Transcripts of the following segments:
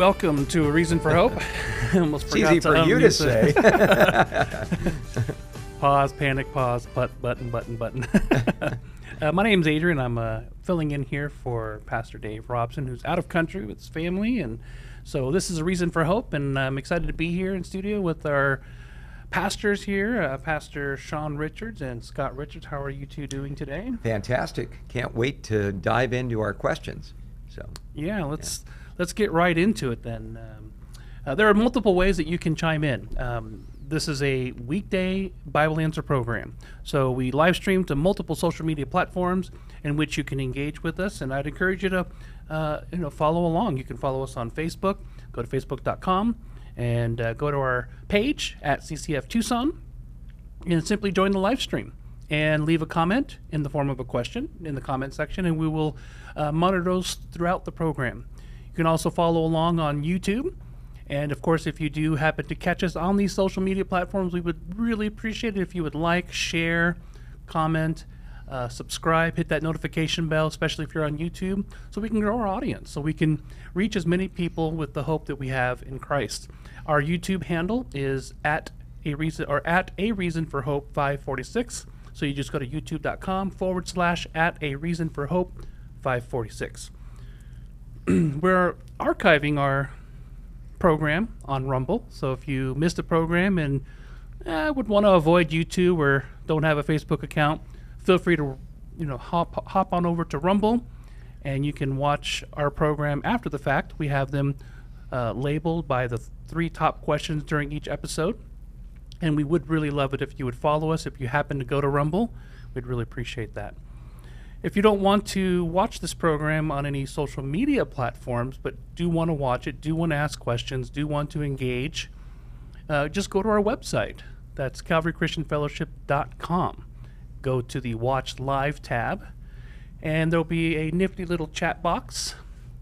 welcome to A Reason for Hope. Almost it's easy for you to say. pause, panic, pause, but, button, button, button. uh, my name's Adrian. I'm uh, filling in here for Pastor Dave Robson, who's out of country with his family. And so this is A Reason for Hope, and I'm excited to be here in studio with our pastors here, uh, Pastor Sean Richards and Scott Richards. How are you two doing today? Fantastic. Can't wait to dive into our questions. So yeah, let's yeah. Let's get right into it then. Um, uh, there are multiple ways that you can chime in. Um, this is a weekday Bible answer program. So we live stream to multiple social media platforms in which you can engage with us, and I'd encourage you to, uh, you know, follow along. You can follow us on Facebook. Go to facebook.com and uh, go to our page at CCF Tucson and simply join the live stream and leave a comment in the form of a question in the comment section, and we will uh, monitor those throughout the program. You can also follow along on YouTube. And of course, if you do happen to catch us on these social media platforms, we would really appreciate it if you would like, share, comment, uh, subscribe, hit that notification bell, especially if you're on YouTube, so we can grow our audience, so we can reach as many people with the hope that we have in Christ. Our YouTube handle is at a reason or at a reason for hope 546. So you just go to youtube.com forward slash at a reason for hope 546. We're archiving our program on Rumble. So if you missed a program and eh, would want to avoid YouTube or don't have a Facebook account, feel free to you know hop hop on over to Rumble, and you can watch our program after the fact. We have them uh, labeled by the three top questions during each episode, and we would really love it if you would follow us. If you happen to go to Rumble, we'd really appreciate that. If you don't want to watch this program on any social media platforms, but do want to watch it, do want to ask questions, do want to engage, uh, just go to our website. That's CalvaryChristianFellowship.com. Go to the Watch Live tab, and there'll be a nifty little chat box.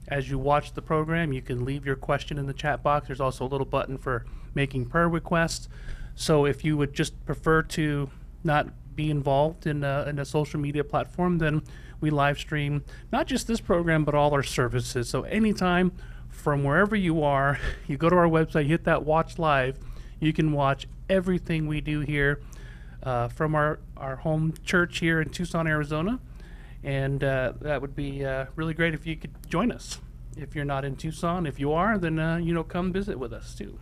As you watch the program, you can leave your question in the chat box. There's also a little button for making prayer requests. So if you would just prefer to not be involved in a, in a social media platform, then we live stream not just this program, but all our services. So anytime from wherever you are, you go to our website, hit that watch live, you can watch everything we do here uh, from our, our home church here in Tucson, Arizona. And uh, that would be uh, really great if you could join us. If you're not in Tucson, if you are, then uh, you know come visit with us too.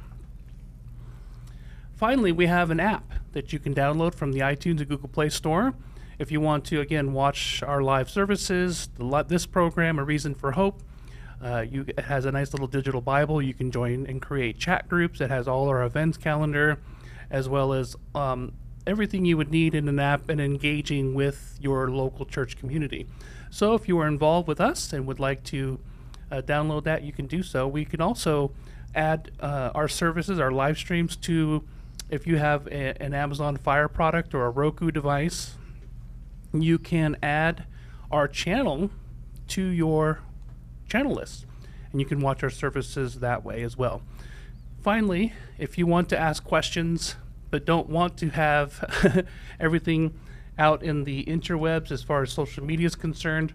Finally, we have an app that you can download from the iTunes and Google Play Store. If you want to, again, watch our live services, this program, A Reason for Hope, uh, you, it has a nice little digital Bible. You can join and create chat groups. It has all our events calendar, as well as um, everything you would need in an app and engaging with your local church community. So if you are involved with us and would like to uh, download that, you can do so. We can also add uh, our services, our live streams to if you have a, an Amazon Fire product or a Roku device, you can add our channel to your channel list, and you can watch our services that way as well. Finally, if you want to ask questions but don't want to have everything out in the interwebs as far as social media is concerned,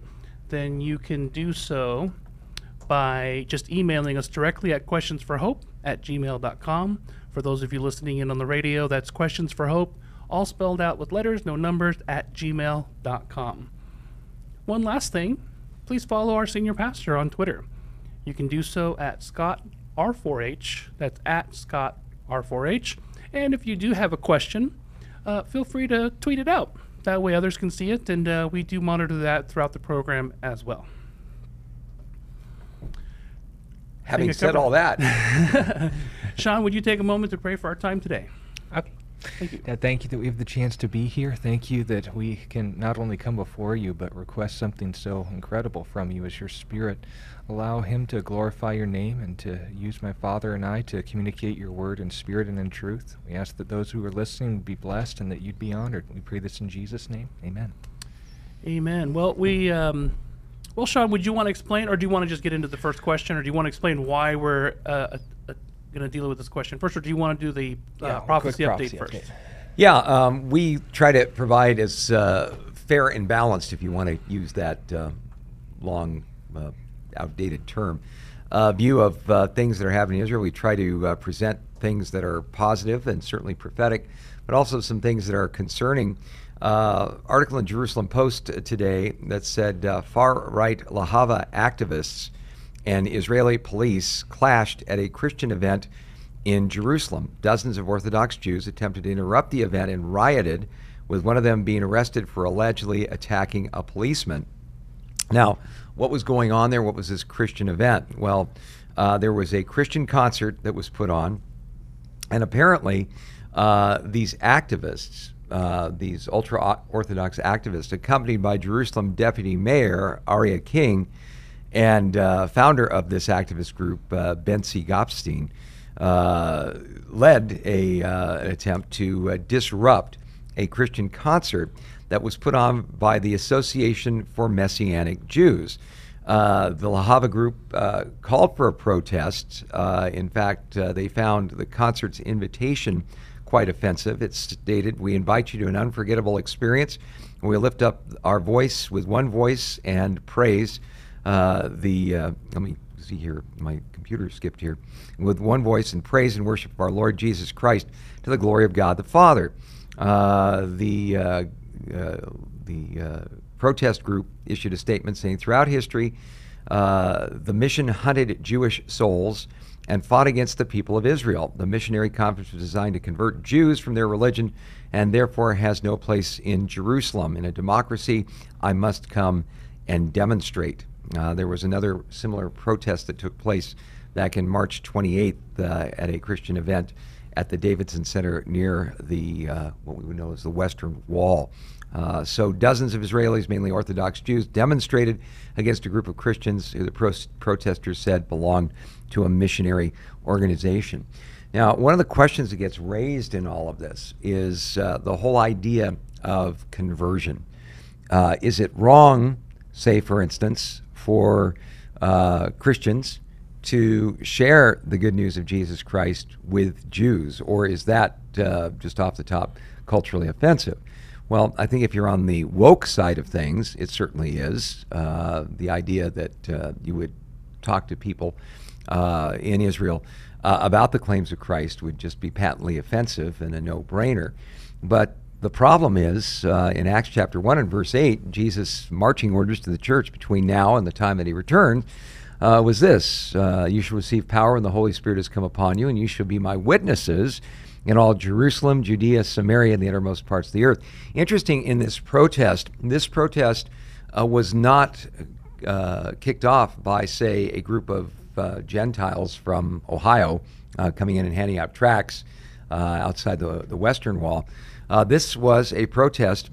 then you can do so by just emailing us directly at questionsforhope at gmail.com for those of you listening in on the radio, that's Questions for Hope, all spelled out with letters, no numbers, at gmail.com. One last thing please follow our senior pastor on Twitter. You can do so at Scott R4H. That's at Scott R4H. And if you do have a question, uh, feel free to tweet it out. That way others can see it, and uh, we do monitor that throughout the program as well. Having said all that, Sean, would you take a moment to pray for our time today? Okay. Thank you. Yeah, thank you that we have the chance to be here. Thank you that we can not only come before you, but request something so incredible from you as your Spirit. Allow Him to glorify your name and to use my Father and I to communicate your word in spirit and in truth. We ask that those who are listening be blessed and that you'd be honored. We pray this in Jesus' name. Amen. Amen. Well, we. Um, well, Sean, would you want to explain, or do you want to just get into the first question, or do you want to explain why we're uh, going to deal with this question first, or do you want to do the uh, yeah, prophecy update first? Update. Yeah, um, we try to provide as uh, fair and balanced, if you want to use that uh, long, uh, outdated term, uh, view of uh, things that are happening in Israel. We try to uh, present things that are positive and certainly prophetic, but also some things that are concerning. Uh, article in Jerusalem Post today that said uh, far right Lahava activists and Israeli police clashed at a Christian event in Jerusalem. Dozens of Orthodox Jews attempted to interrupt the event and rioted, with one of them being arrested for allegedly attacking a policeman. Now, what was going on there? What was this Christian event? Well, uh, there was a Christian concert that was put on, and apparently, uh, these activists, uh, these ultra Orthodox activists, accompanied by Jerusalem Deputy Mayor Aryeh King and uh, founder of this activist group, uh, Bentzi Gopstein, uh, led a, an attempt to disrupt a Christian concert that was put on by the Association for Messianic Jews. Uh, the Lahava group uh, called for a protest. Uh, in fact, uh, they found the concert's invitation quite offensive. It stated, We invite you to an unforgettable experience. We lift up our voice with one voice and praise uh, the, uh, let me see here, my computer skipped here, with one voice in praise and worship of our Lord Jesus Christ to the glory of God the Father. the the protest group issued a statement saying throughout history, uh, the mission hunted Jewish souls and fought against the people of Israel. The missionary conference was designed to convert Jews from their religion and therefore has no place in Jerusalem. In a democracy, I must come and demonstrate. Uh, there was another similar protest that took place back in March 28th uh, at a Christian event at the Davidson Center near the uh, what we would know as the Western Wall. Uh, so dozens of Israelis, mainly Orthodox Jews, demonstrated against a group of Christians who the pro- protesters said belonged to a missionary organization. Now, one of the questions that gets raised in all of this is uh, the whole idea of conversion. Uh, is it wrong, say, for instance, for uh, Christians to share the good news of Jesus Christ with Jews, or is that uh, just off the top culturally offensive? Well, I think if you're on the woke side of things, it certainly is. Uh, the idea that uh, you would talk to people uh, in Israel uh, about the claims of Christ would just be patently offensive and a no brainer. But the problem is, uh, in Acts chapter 1 and verse 8, Jesus' marching orders to the church between now and the time that he returned uh, was this You shall receive power when the Holy Spirit has come upon you, and you shall be my witnesses in all Jerusalem, Judea, Samaria, and the uttermost parts of the earth. Interesting in this protest, this protest uh, was not uh, kicked off by, say, a group of uh, Gentiles from Ohio uh, coming in and handing out tracts uh, outside the, the Western Wall. Uh, this was a protest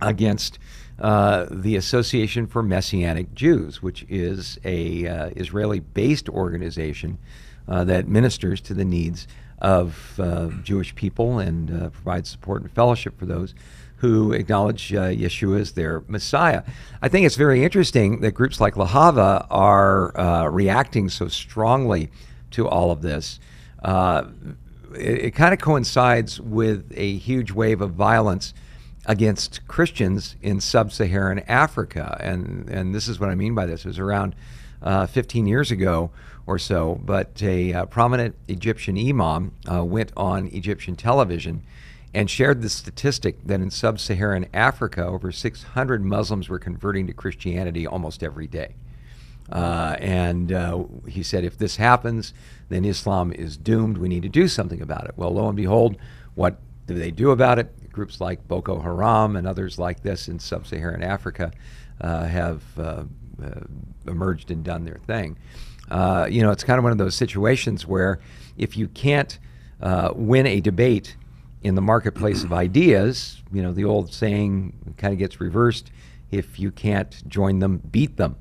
against the Association for Messianic Jews, which is a Israeli-based organization that ministers to the needs of uh, Jewish people and uh, provide support and fellowship for those who acknowledge uh, Yeshua as their Messiah. I think it's very interesting that groups like Lahava are uh, reacting so strongly to all of this. Uh, it, it kind of coincides with a huge wave of violence against Christians in sub-Saharan Africa, and and this is what I mean by this. It was around uh, 15 years ago or so, but a uh, prominent Egyptian imam uh, went on Egyptian television and shared the statistic that in sub Saharan Africa, over 600 Muslims were converting to Christianity almost every day. Uh, and uh, he said, if this happens, then Islam is doomed. We need to do something about it. Well, lo and behold, what do they do about it? Groups like Boko Haram and others like this in sub Saharan Africa uh, have uh, uh, emerged and done their thing. Uh, you know, it's kind of one of those situations where if you can't win a debate in the marketplace of ideas, you know, the old saying kind of gets reversed if you can't join them, beat them.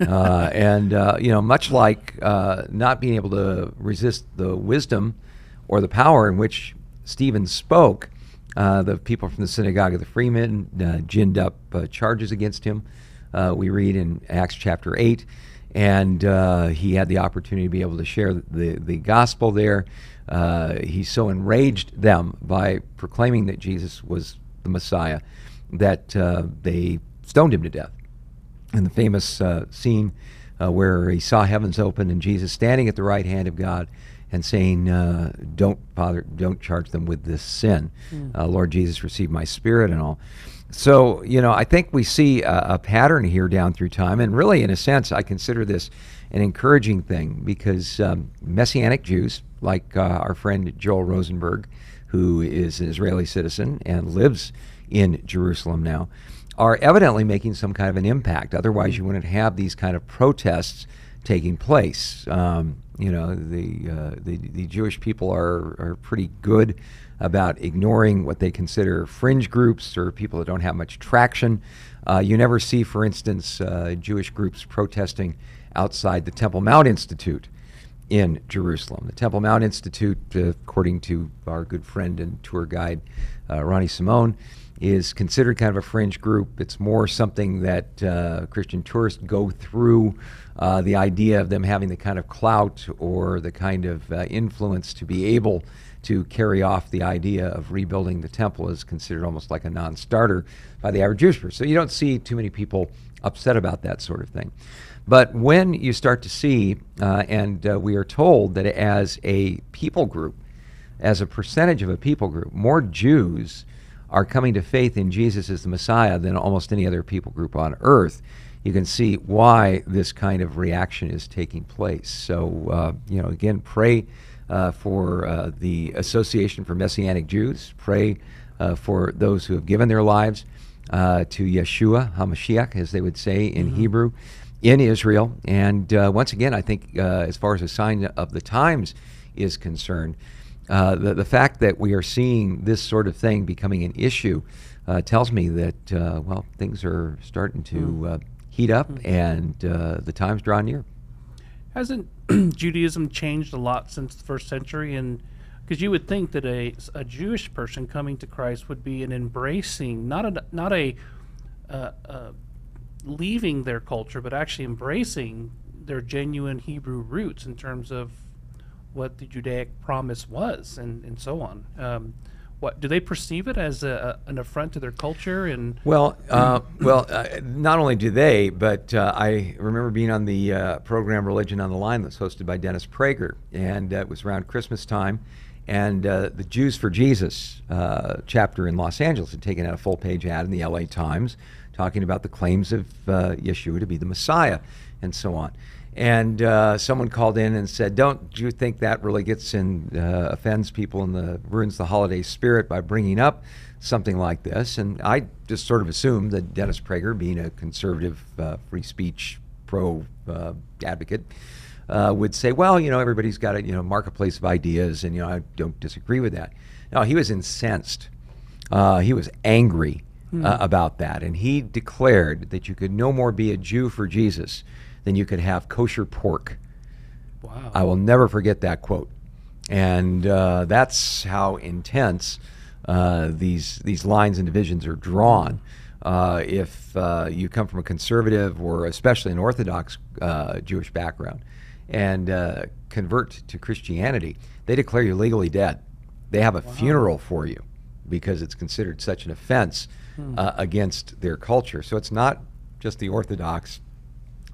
Uh, and, uh, you know, much like uh, not being able to resist the wisdom or the power in which Stephen spoke, uh, the people from the synagogue of the freemen ginned up charges against him. we read in Acts chapter 8 and uh, he had the opportunity to be able to share the, the gospel there. Uh, he so enraged them by proclaiming that Jesus was the Messiah that uh, they stoned him to death. And the famous uh, scene uh, where he saw heavens open and Jesus standing at the right hand of God and saying, uh, "Don't, Father, don't charge them with this sin." Uh, Lord Jesus, receive my spirit and all. So, you know, I think we see a, a pattern here down through time, and really, in a sense, I consider this an encouraging thing because um, Messianic Jews, like uh, our friend Joel Rosenberg, who is an Israeli citizen and lives in Jerusalem now, are evidently making some kind of an impact. Otherwise, you wouldn't have these kind of protests taking place. Um, you know, the, uh, the the Jewish people are are pretty good about ignoring what they consider fringe groups or people that don't have much traction. Uh, you never see, for instance, uh, Jewish groups protesting outside the Temple Mount Institute in Jerusalem. The Temple Mount Institute, uh, according to our good friend and tour guide uh, Ronnie Simone, is considered kind of a fringe group. It's more something that uh, Christian tourists go through. Uh, the idea of them having the kind of clout or the kind of uh, influence to be able to carry off the idea of rebuilding the temple is considered almost like a non starter by the average Jewish person. So you don't see too many people upset about that sort of thing. But when you start to see, uh, and uh, we are told that as a people group, as a percentage of a people group, more Jews are coming to faith in Jesus as the Messiah than almost any other people group on earth. You can see why this kind of reaction is taking place. So, uh, you know, again, pray uh, for uh, the Association for Messianic Jews. Pray uh, for those who have given their lives uh, to Yeshua HaMashiach, as they would say in Mm-hmm. Hebrew, in Israel. And uh, once again, I think uh, as far as a sign of the times is concerned, uh, the, the fact that we are seeing this sort of thing becoming an issue uh, tells me that, uh, well, things are starting to uh, heat up and uh, the time's draw near. Hasn't Judaism changed a lot since the first century? And because you would think that a, a Jewish person coming to Christ would be an embracing, not a not a uh, uh, leaving their culture, but actually embracing their genuine Hebrew roots in terms of what the Judaic promise was, and, and so on. Um, what do they perceive it as a, an affront to their culture? And Well, uh, well, uh, not only do they, but uh, I remember being on the uh, program Religion on the Line that's hosted by Dennis Prager, and it was around Christmas time, and uh, the Jews for Jesus uh, chapter in Los Angeles had taken out a full page ad in the LA Times talking about the claims of Yeshua to be the Messiah and so on. And uh, someone called in and said, "Don't you think that really gets in uh, offends people and the ruins the holiday spirit by bringing up something like this?" And I just sort of assumed that Dennis Prager, being a conservative, uh, free speech pro uh, advocate, uh, would say, "Well, you know, everybody's got a you know marketplace of ideas, and you know, I don't disagree with that." No, he was incensed. Uh, he was angry uh, about that, and he declared that you could no more be a Jew for Jesus than you could have kosher pork. wow, I will never forget that quote, and uh, that's how intense uh, these these lines and divisions are drawn. Uh, if uh, you come from a conservative or especially an Orthodox uh, Jewish background and uh, convert to Christianity, they declare you legally dead. They have a funeral for you because it's considered such an offense uh, against their culture. So it's not just the Orthodox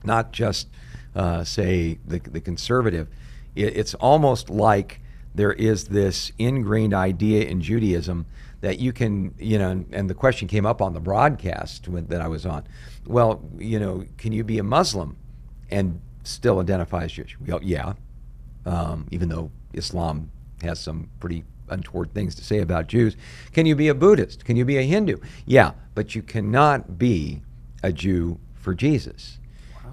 not just uh, say the, the conservative. It, it's almost like there is this ingrained idea in Judaism that you can, you know, and, and the question came up on the broadcast that I was on. Well, you know, can you be a Muslim and still identify as Jewish? Well, yeah, um, even though Islam has some pretty untoward things to say about Jews. Can you be a Buddhist? Can you be a Hindu? Yeah, but you cannot be a Jew for Jesus.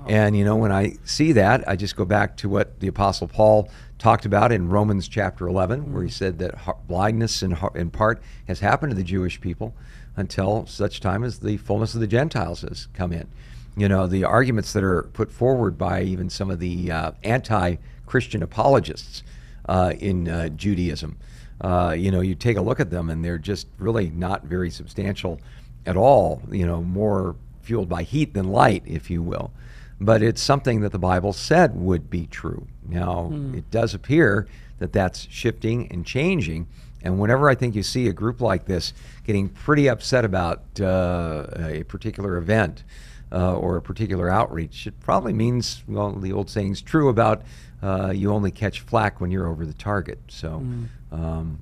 And you know, when I see that, I just go back to what the Apostle Paul talked about in Romans chapter 11, where he said that blindness in, in part has happened to the Jewish people until such time as the fullness of the Gentiles has come in. You know, the arguments that are put forward by even some of the uh, anti Christian apologists uh, in uh, Judaism, uh, you know, you take a look at them and they're just really not very substantial at all, you know, more fueled by heat than light, if you will but it's something that the Bible said would be true. Now, it does appear that that's shifting and changing. And whenever I think you see a group like this getting pretty upset about uh, a particular event, uh, or a particular outreach, it probably means, well, the old saying's true about uh, you only catch flack when you're over the target. So, um,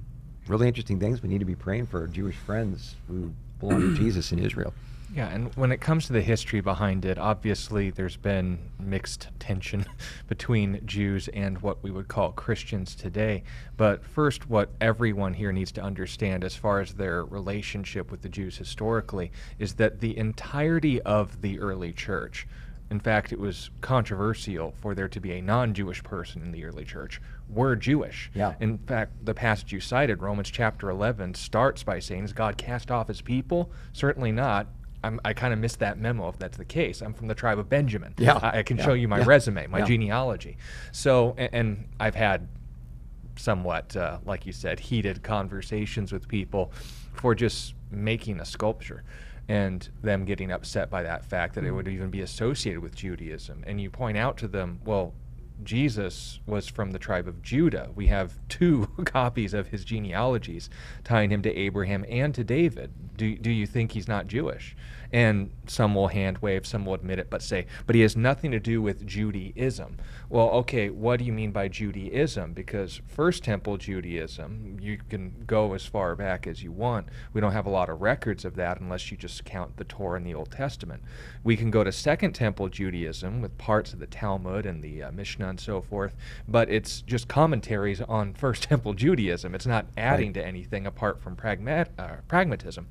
really interesting things. We need to be praying for our Jewish friends who belong to Jesus in Israel. Yeah, and when it comes to the history behind it, obviously there's been mixed tension between Jews and what we would call Christians today. But first, what everyone here needs to understand as far as their relationship with the Jews historically is that the entirety of the early church, in fact, it was controversial for there to be a non Jewish person in the early church, were Jewish. Yeah. In fact, the passage you cited, Romans chapter 11, starts by saying, Is God cast off his people? Certainly not. I'm, I kind of missed that memo if that's the case. I'm from the tribe of Benjamin. Yeah, I, I can yeah, show you my yeah, resume, my yeah. genealogy. So, and, and I've had somewhat, uh, like you said, heated conversations with people for just making a sculpture and them getting upset by that fact that it would even be associated with Judaism. And you point out to them, well, Jesus was from the tribe of Judah. We have two copies of his genealogies tying him to Abraham and to David. Do, do you think he's not Jewish? And some will hand wave, some will admit it, but say, but he has nothing to do with Judaism. Well, okay, what do you mean by Judaism? Because First Temple Judaism, you can go as far back as you want. We don't have a lot of records of that unless you just count the Torah and the Old Testament. We can go to Second Temple Judaism with parts of the Talmud and the uh, Mishnah and so forth, but it's just commentaries on First Temple Judaism. It's not adding Right. to anything apart from pragmat- uh, pragmatism.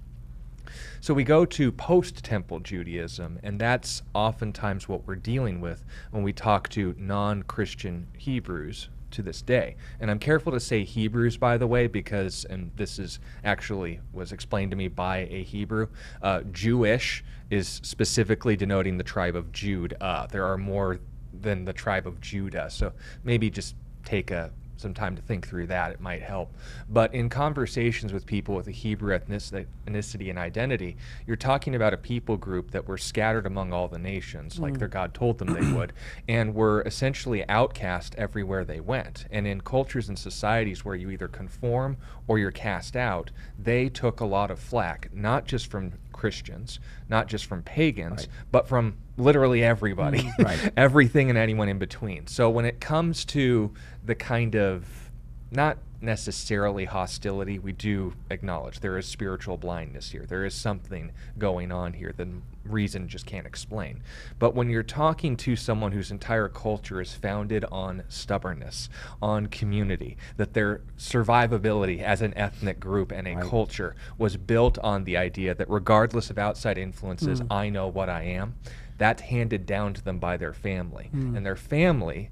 So we go to post temple Judaism, and that's oftentimes what we're dealing with when we talk to non Christian Hebrews to this day. And I'm careful to say Hebrews, by the way, because, and this is actually was explained to me by a Hebrew, uh, Jewish is specifically denoting the tribe of Judah. There are more than the tribe of Judah. So maybe just take a some time to think through that. It might help. But in conversations with people with a Hebrew ethnicity, and identity, you're talking about a people group that were scattered among all the nations, like their mm. God told them they would, and were essentially outcast everywhere they went. And in cultures and societies where you either conform or you're cast out, they took a lot of flack, not just from Christians, not just from pagans, Right. but from literally everybody, mm, Right. everything and anyone in between. So when it comes to the kind of not necessarily hostility, we do acknowledge there is spiritual blindness here. There is something going on here that reason just can't explain. But when you're talking to someone whose entire culture is founded on stubbornness, on community, that their survivability as an ethnic group and a Right. culture was built on the idea that regardless of outside influences, Mm. I know what I am, that's handed down to them by their family. Mm. And their family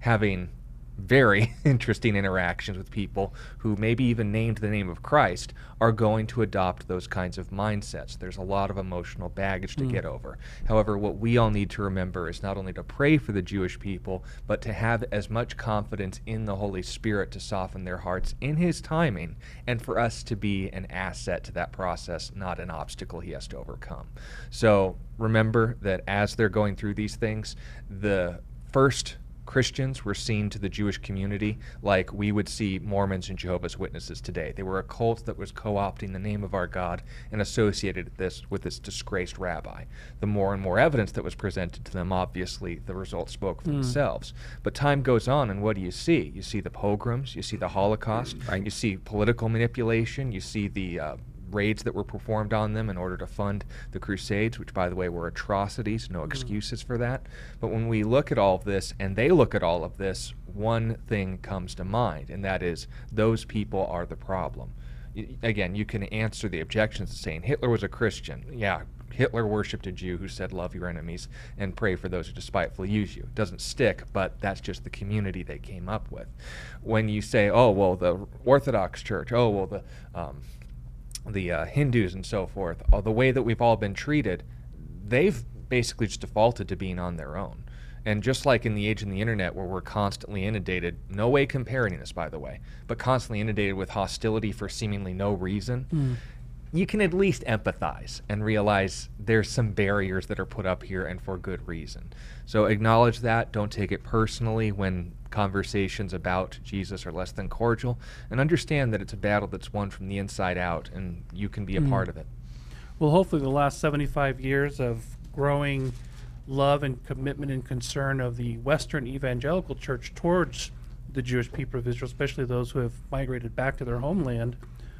having very interesting interactions with people who maybe even named the name of Christ are going to adopt those kinds of mindsets. There's a lot of emotional baggage to Mm. get over. However, what we all need to remember is not only to pray for the Jewish people, but to have as much confidence in the Holy Spirit to soften their hearts in His timing, and for us to be an asset to that process, not an obstacle He has to overcome. So remember that as they're going through these things, the first Christians were seen to the Jewish community like we would see Mormons and Jehovah's Witnesses today. They were a cult that was co opting the name of our God and associated this with this disgraced rabbi. The more and more evidence that was presented to them, obviously, the results spoke for themselves. But time goes on, and what do you see? You see the pogroms, you see the Holocaust, Right. you see political manipulation, you see the uh, raids that were performed on them in order to fund the Crusades, which, by the way, were atrocities, no excuses for that. But when we look at all of this, and they look at all of this, one thing comes to mind, and that is those people are the problem. Y- Again, you can answer the objections saying Hitler was a Christian. Yeah, Hitler worshipped a Jew who said, Love your enemies and pray for those who despitefully use you. It doesn't stick, but that's just the community they came up with. When you say, Oh, well, the Orthodox Church, oh, well, the. Um, the uh, Hindus and so forth, uh, the way that we've all been treated, they've basically just defaulted to being on their own. And just like in the age of the internet, where we're constantly inundated, no way comparing this, by the way, but constantly inundated with hostility for seemingly no reason, you can at least empathize and realize there's some barriers that are put up here and for good reason. So acknowledge that. Don't take it personally when conversations about Jesus are less than cordial. And understand that it's a battle that's won from the inside out and you can be a mm-hmm. part of it. Well, hopefully, the last 75 years of growing love and commitment and concern of the Western Evangelical Church towards the Jewish people of Israel, especially those who have migrated back to their homeland,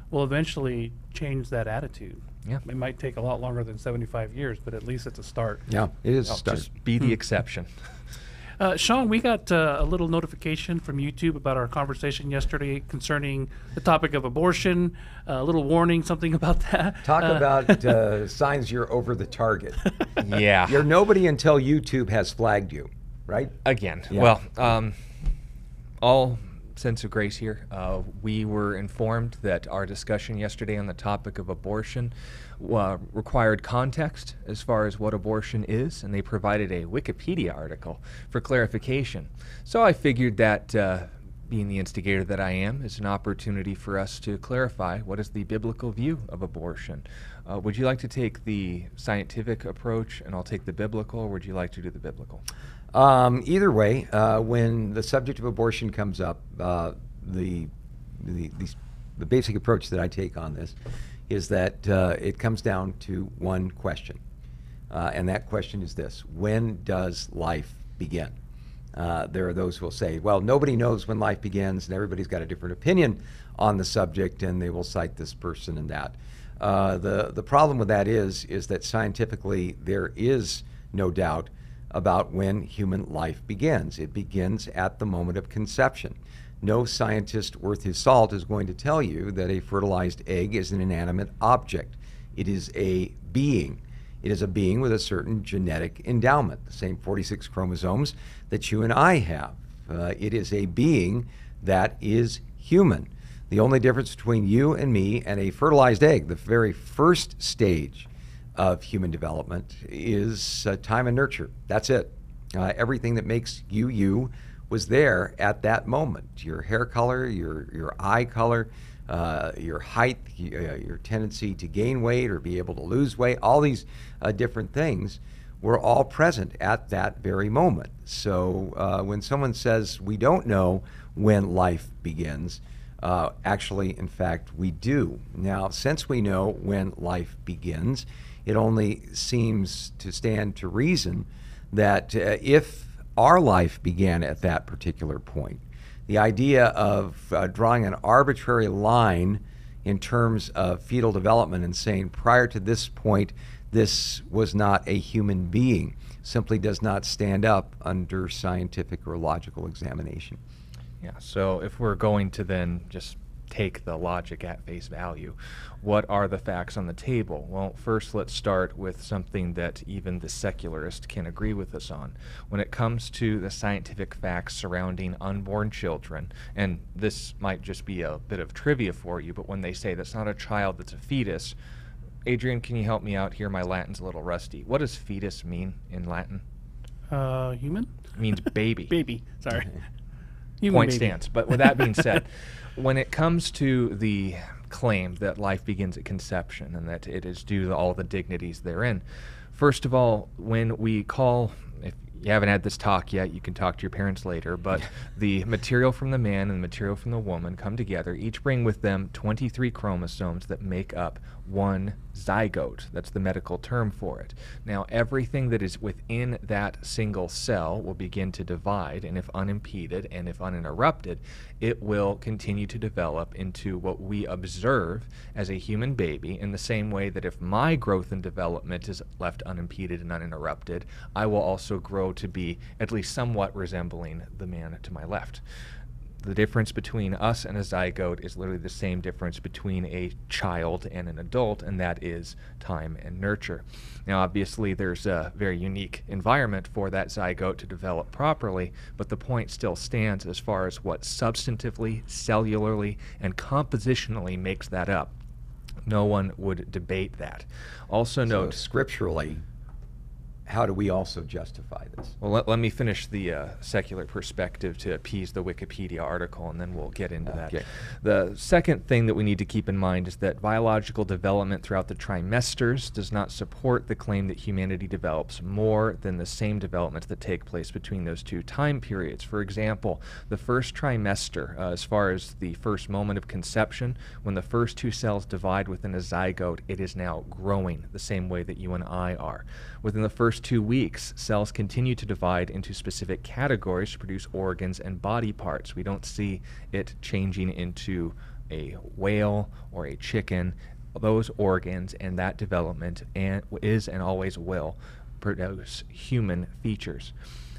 will eventually change that attitude. Yeah. It might take a lot longer than 75 years, but at least it's a start. Yeah, it is a I'll start. just be the hmm. exception. Uh, Sean, we got uh, a little notification from YouTube about our conversation yesterday concerning the topic of abortion. Uh, a little warning, something about that. Talk Uh, about uh, signs you're over the target. yeah. You're nobody until YouTube has flagged you, right? Again, Yeah. well, um, all sense of grace here. Uh, we were informed that our discussion yesterday on the topic of abortion uh, required context as far as what abortion is, and they provided a Wikipedia article for clarification. So I figured that. Uh, being the instigator that I am, is an opportunity for us to clarify what is the biblical view of abortion. Uh, would you like to take the scientific approach and I'll take the biblical, or would you like to do the biblical? Um, either way, uh, when the subject of abortion comes up, uh, the, the, the, the basic approach that I take on this is that uh, it comes down to one question. Uh, and that question is this When does life begin? Uh, there are those who will say, well, nobody knows when life begins, and everybody's got a different opinion on the subject, and they will cite this person and that. Uh, the, the problem with that is, is that scientifically there is no doubt about when human life begins. It begins at the moment of conception. No scientist worth his salt is going to tell you that a fertilized egg is an inanimate object. It is a being. It is a being with a certain genetic endowment, the same 46 chromosomes that you and I have. Uh, it is a being that is human. The only difference between you and me and a fertilized egg, the very first stage of human development, is uh, time and nurture. That's it. Uh, everything that makes you you was there at that moment. Your hair color, your your eye color, uh, your height, uh, your tendency to gain weight or be able to lose weight, all these uh, different things were all present at that very moment. So uh, when someone says we don't know when life begins, actually, in fact, we do. Now, since we know when life begins, it only seems to stand to reason that uh, if our life began at that particular point, the idea of uh, drawing an arbitrary line in terms of fetal development and saying prior to this point, this was not a human being simply does not stand up under scientific or logical examination. Yeah, so if we're going to then just take the logic at face value, what are the facts on the table? Well, first let's start with something that even the secularist can agree with us on. When it comes to the scientific facts surrounding unborn children, and this might just be a bit of trivia for you, but when they say that's not a child, that's a fetus, Adrian, can you help me out here? My Latin's a little rusty. What does fetus mean in Latin? Uh, human? It means baby. Baby. Sorry. Human point baby. stands. But with that being said, when it comes to the claim that life begins at conception and that it is due to all the dignities therein, first of all, when we call, you haven't had this talk yet, you can talk to your parents later, but the material from the man and the material from the woman come together, each bring with them 23 chromosomes that make up one zygote. That's the medical term for it. Now, everything that is within that single cell will begin to divide, and if unimpeded and if uninterrupted, it will continue to develop into what we observe as a human baby, in the same way that if my growth and development is left unimpeded and uninterrupted, I will also grow to be at least somewhat resembling the man to my left the difference between us and a zygote is literally the same difference between a child and an adult, and that is time and nurture. Now, obviously, there's a very unique environment for that zygote to develop properly, but the point still stands as far as what substantively, cellularly, and compositionally makes that up. No one would debate that. Also, So note scripturally, how do we also justify this? Well, let, let me finish the uh, secular perspective to appease the Wikipedia article, and then we'll get into Okay. that. The second thing that we need to keep in mind is that biological development throughout the trimesters does not support the claim that humanity develops more than the same developments that take place between those two time periods. For example, the first trimester, uh, as far as the first moment of conception, when the first two cells divide within a zygote, it is now growing the same way that you and I are. Within the first two weeks, cells continue to divide into specific categories to produce organs and body parts. We don't see it changing into a whale or a chicken. Those organs and that development and is and always will produce human features.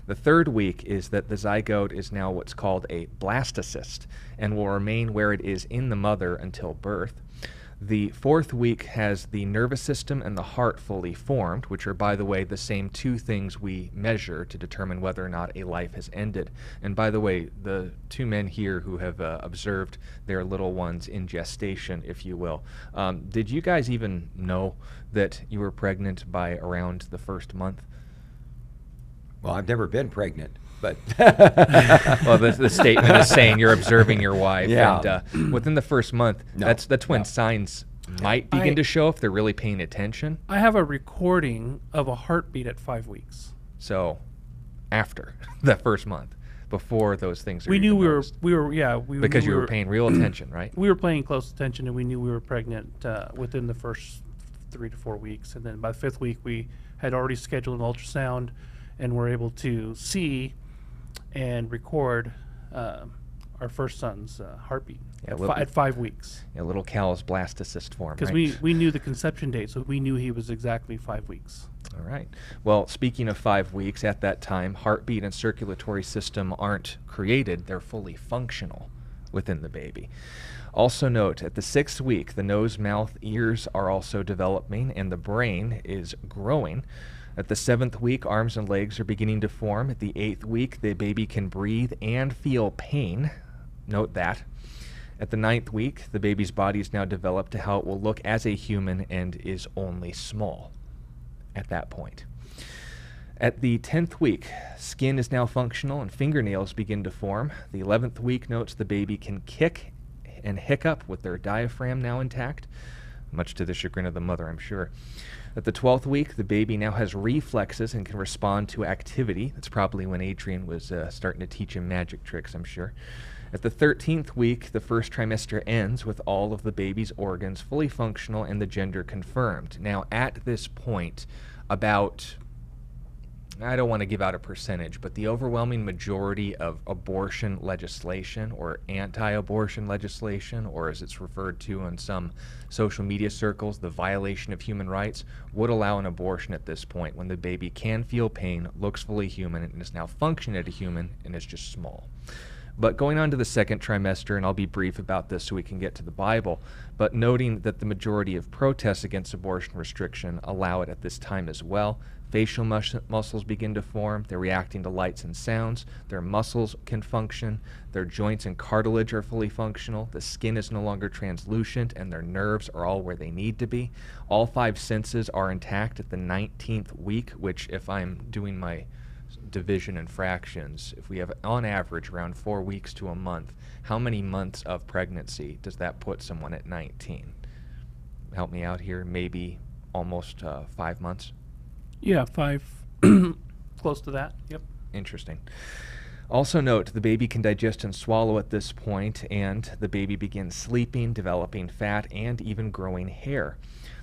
The third week is that the zygote is now what's called a blastocyst and will remain where it is in the mother until birth. The fourth week has the nervous system and the heart fully formed, which are, by the way, the same two things we measure to determine whether or not a life has ended. And by the way, the two men here who have uh, observed their little ones in gestation, if you will, um, did you guys even know that you were pregnant by around the first month? Well, I've never been pregnant, but well, the, the statement is saying you're observing your wife, Yeah. and uh, within the first month, No, that's that's when no. signs might begin I- to show if they're really paying attention. I have a recording of a heartbeat at five weeks. So, after that first month, before those things are We knew we were we were yeah we because you we were paying real attention, right? we were paying close attention and we knew we were pregnant uh, within the first three to four weeks and then by the fifth week we had already scheduled an ultrasound and were able to see and record uh, our first son's uh, heartbeat Yeah, at, little- fi- at five weeks A little callus blastocyst form, because right? we, we knew the conception date so we knew he was exactly five weeks All right. Well, speaking of five weeks, at that time, heartbeat and circulatory system aren't created, they're fully functional within the baby. Also, note at the sixth week, the nose, mouth, ears are also developing and the brain is growing. At the seventh week, arms and legs are beginning to form. At the eighth week, the baby can breathe and feel pain. Note that. At the ninth week, the baby's body is now developed to how it will look as a human and is only small at that point. At the 10th week, skin is now functional and fingernails begin to form. The 11th week notes the baby can kick and hiccup with their diaphragm now intact, much to the chagrin of the mother, I'm sure. At the 12th week, the baby now has reflexes and can respond to activity. That's probably when Adrian was uh, starting to teach him magic tricks, I'm sure. At the 13th week, the first trimester ends with all of the baby's organs fully functional and the gender confirmed. Now, at this point, about I don't want to give out a percentage, but the overwhelming majority of abortion legislation or anti abortion legislation, or as it's referred to in some social media circles, the violation of human rights, would allow an abortion at this point when the baby can feel pain, looks fully human, and is now functioning as a human and is just small. But going on to the second trimester, and I'll be brief about this so we can get to the Bible, but noting that the majority of protests against abortion restriction allow it at this time as well. Facial mus- muscles begin to form, they're reacting to lights and sounds, their muscles can function, their joints and cartilage are fully functional, the skin is no longer translucent, and their nerves are all where they need to be. All five senses are intact at the 19th week, which, if I'm doing my division and fractions, if we have on average around four weeks to a month, how many months of pregnancy does that put someone at 19? Help me out here. Maybe almost uh, five months. Yeah five close to that yep Interesting. Also, note the baby can digest and swallow at this point, and the baby begins sleeping, developing fat, and even growing hair.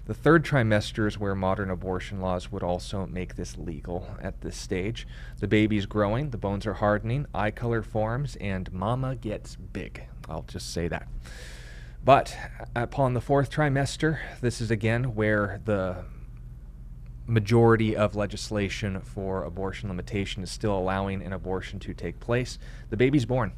The third trimester is where modern abortion laws would also make this legal at this stage. The baby's growing, the bones are hardening, eye color forms, and mama gets big. I'll just say that. But upon the fourth trimester, this is again where the majority of legislation for abortion limitation is still allowing an abortion to take place. The baby's born.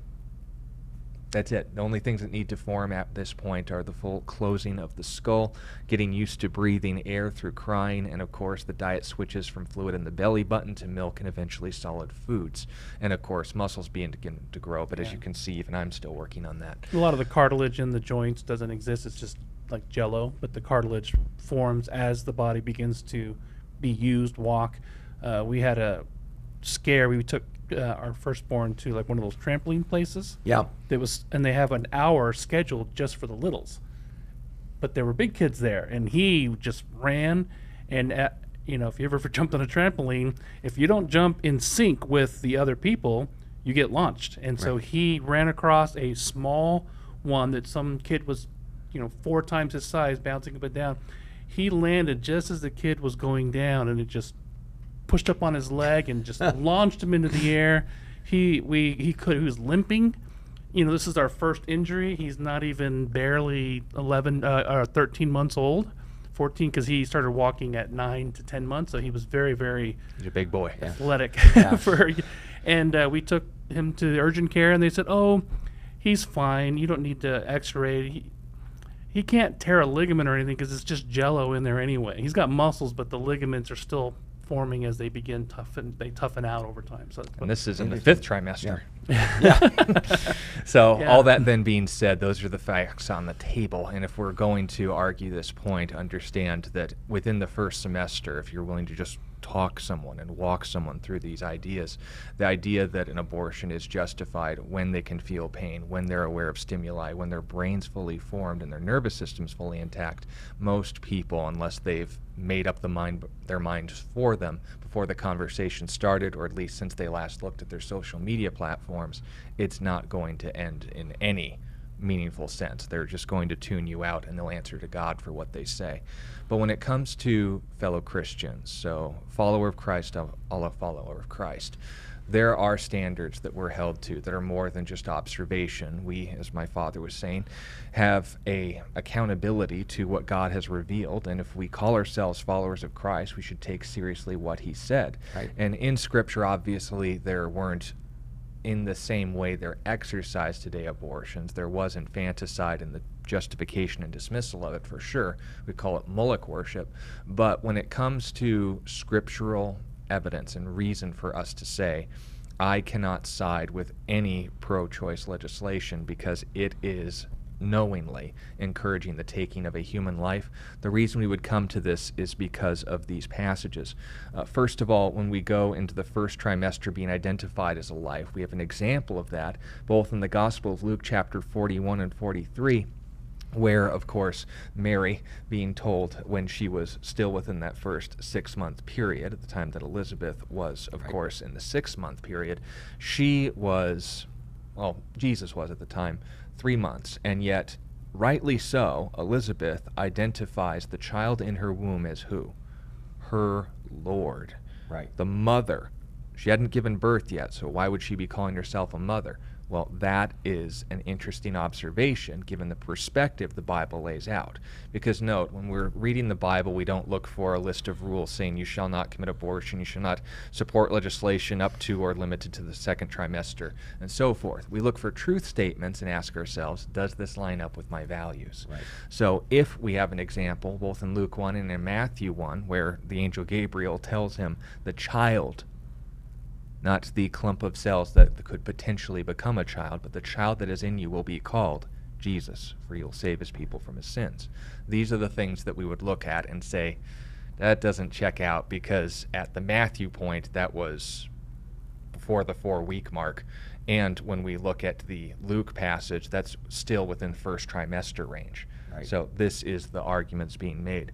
That's it. The only things that need to form at this point are the full closing of the skull, getting used to breathing air through crying, and of course, the diet switches from fluid in the belly button to milk and eventually solid foods. And of course, muscles begin to, to grow, but as you can see, even I'm still working on that. a lot of the cartilage in the joints doesn't exist it's just like jello but the cartilage forms as the body begins to be used walk Uh, we had a scare. We took uh, our firstborn to like one of those trampoline places. Yeah. That was, and they have an hour scheduled just for the littles. But there were big kids there, and he just ran. And at, you know, if you ever jumped on a trampoline, if you don't jump in sync with the other people, you get launched. And so he ran across a small one that some kid was, you know, four times his size, bouncing up and down. He landed just as the kid was going down, and it just pushed up on his leg and just launched him into the air. He we he could he was limping. You know, this is our first injury. He's not even barely 11 uh, or 13 months old. 14 because he started walking at 9 to 10 months, so he was very very He's a big boy. athletic Yeah. for and uh, we took him to the urgent care and they said oh he's fine you don't need to x-ray he, he can't tear a ligament or anything because it's just jello in there anyway he's got muscles but the ligaments are still forming as they begin toughen they toughen out over time so And this is in the fifth trimester. Yeah. So, Yeah. all that then being said, those are the facts on the table. And if we're going to argue this point, understand that within the first semester, if you're willing to just talk someone and walk someone through these ideas, the idea that an abortion is justified when they can feel pain, when they're aware of stimuli, when their brain's fully formed and their nervous system's fully intact, most people, unless they've made up the mind their minds for them before the conversation started or at least since they last looked at their social media platforms it's not going to end in any meaningful sense they're just going to tune you out and they'll answer to god for what they say but when it comes to fellow christians so follower of christ i'll a follower of christ there are standards that we're held to that are more than just observation. We, as my father was saying, have a accountability to what God has revealed, and if we call ourselves followers of Christ, we should take seriously what He said. Right. And in Scripture, obviously, there weren't in the same way they're exercised today abortions. There was infanticide and the justification and dismissal of it for sure. We call it Moloch worship. But when it comes to scriptural evidence and reason for us to say, I cannot side with any pro choice legislation because it is knowingly encouraging the taking of a human life. The reason we would come to this is because of these passages. Uh, first of all, when we go into the first trimester being identified as a life, we have an example of that both in the Gospel of Luke, chapter 41 and 43 where, of course, Mary being told when she was still within that first six month period, at the time that Elizabeth was, of Right. course, in the six month period, she was, well, Jesus was at the time, three months, and yet, rightly so, Elizabeth identifies the child in her womb as who? Her Lord. Right. The mother. She hadn't given birth yet, so why would she be calling herself a mother? Well, that is an interesting observation given the perspective the Bible lays out. Because note, when we're reading the Bible, we don't look for a list of rules saying you shall not commit abortion, you shall not support legislation up to or limited to the second trimester, and so forth. We look for truth statements and ask ourselves, does this line up with my values? Right. So if we have an example, both in Luke 1 and in Matthew 1, where the angel Gabriel tells him, the child not the clump of cells that could potentially become a child, but the child that is in you will be called Jesus, for he will save his people from his sins. These are the things that we would look at and say, that doesn't check out because at the Matthew point, that was before the four week mark. And when we look at the Luke passage, that's still within first trimester range. Right. So this is the arguments being made.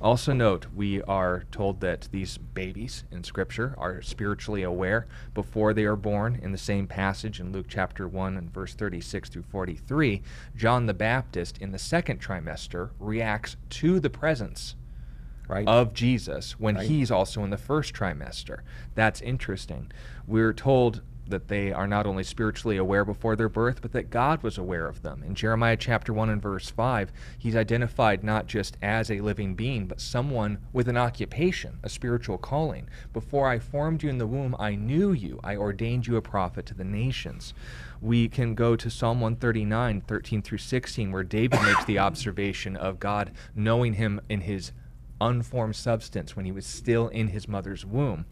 Also note, we are told that these babies in Scripture are spiritually aware before they are born. In the same passage in Luke chapter 1 and verse 36 through 43, John the Baptist in the second trimester reacts to the presence Right. of Jesus when Right. he's also in the first trimester. That's interesting. We're told that they are not only spiritually aware before their birth, but that God was aware of them. In Jeremiah chapter 1 and verse 5, he's identified not just as a living being, but someone with an occupation, a spiritual calling. Before I formed you in the womb, I knew you. I ordained you a prophet to the nations. We can go to Psalm 139, 13 through 16, where David makes the observation of God knowing him in his unformed substance when he was still in his mother's womb.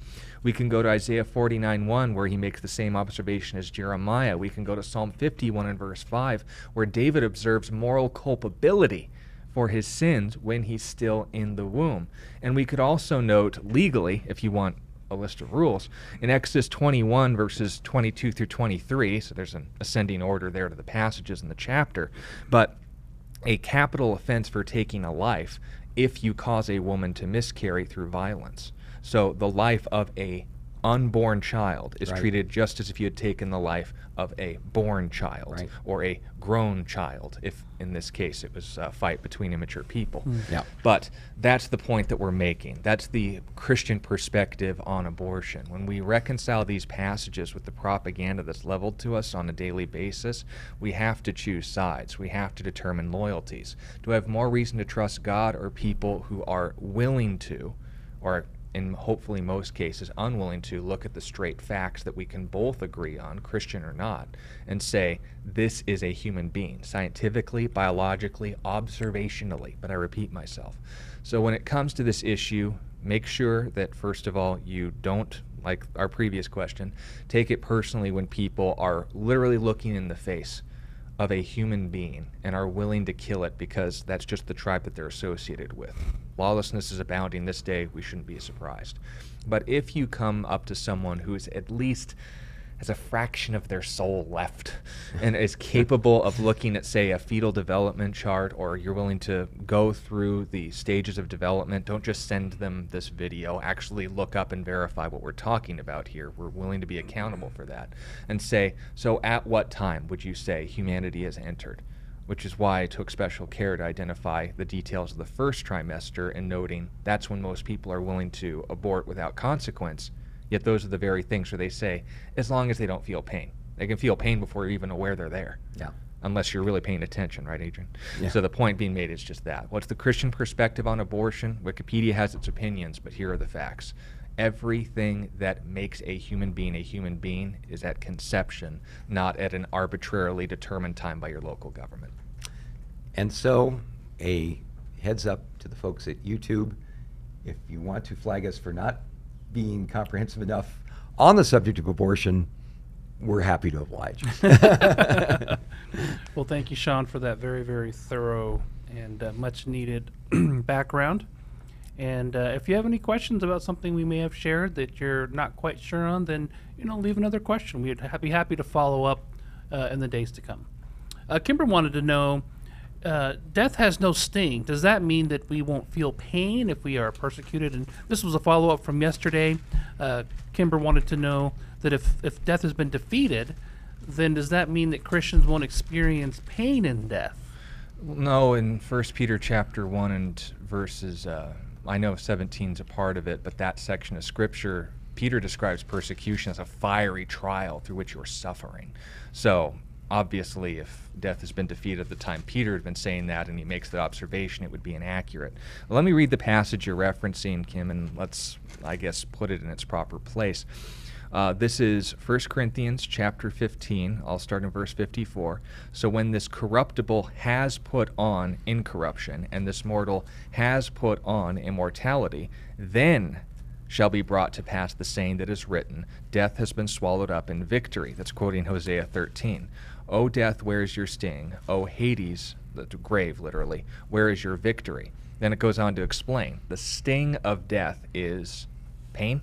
We can go to Isaiah 49 1, where he makes the same observation as Jeremiah. We can go to Psalm 51 and verse 5, where David observes moral culpability for his sins when he's still in the womb. And we could also note legally, if you want a list of rules. In Exodus 21, verses 22 through 23, so there's an ascending order there to the passages in the chapter, but a capital offense for taking a life if you cause a woman to miscarry through violence. So the life of a unborn child is Right. treated just as if you had taken the life of a born child Right. or a grown child, if in this case it was a fight between immature people. Mm. Yeah. But that's the point that we're making. That's the Christian perspective on abortion. When we reconcile these passages with the propaganda that's leveled to us on a daily basis, we have to choose sides. We have to determine loyalties. Do I have more reason to trust God or people who are willing to, or in hopefully most cases unwilling to look at the straight facts that we can both agree on, Christian or not, and say this is a human being, scientifically, biologically, observationally. But I repeat myself. So when it comes to this issue, make sure that first of all you don't like our previous question take it personally when people are literally looking in the face of a human being and are willing to kill it because that's just the tribe that they're associated with. Lawlessness is abounding this day, we shouldn't be surprised. But if you come up to someone who is at least has a fraction of their soul left and is capable of looking at, say, a fetal development chart, or you're willing to go through the stages of development, don't just send them this video. Actually, look up and verify what we're talking about here. We're willing to be accountable for that. And say, so at what time would you say humanity has entered? Which is why I took special care to identify the details of the first trimester and noting that's when most people are willing to abort without consequence. Yet those are the very things where they say, as long as they don't feel pain. They can feel pain before you're even aware they're there. Yeah. Unless you're really paying attention, right, Adrian? Yeah. So the point being made is just that. What's the Christian perspective on abortion? Wikipedia has its opinions, but here are the facts. Everything that makes a human being a human being is at conception, not at an arbitrarily determined time by your local government. And so, a heads up to the folks at YouTube if you want to flag us for not being comprehensive enough on the subject of abortion, we're happy to oblige. Well, thank you, Sean, for that very, very thorough and uh, much needed background. And uh, if you have any questions about something we may have shared that you're not quite sure on, then you know leave another question. We'd ha- be happy to follow up uh, in the days to come. Uh, Kimber wanted to know: uh, Death has no sting. Does that mean that we won't feel pain if we are persecuted? And this was a follow up from yesterday. Uh, Kimber wanted to know that if if death has been defeated, then does that mean that Christians won't experience pain in death? No, in First Peter chapter one and verses, uh, I know 17 is a part of it, but that section of scripture, Peter describes persecution as a fiery trial through which you are suffering. So obviously, if death has been defeated at the time Peter had been saying that, and he makes that observation, it would be inaccurate. Let me read the passage you're referencing, Kim, and let's, I guess, put it in its proper place. Uh, this is 1 Corinthians chapter 15. I'll start in verse 54. So when this corruptible has put on incorruption, and this mortal has put on immortality, then shall be brought to pass the saying that is written, Death has been swallowed up in victory. That's quoting Hosea 13. O death, where is your sting? O Hades, the grave literally, where is your victory? Then it goes on to explain the sting of death is pain,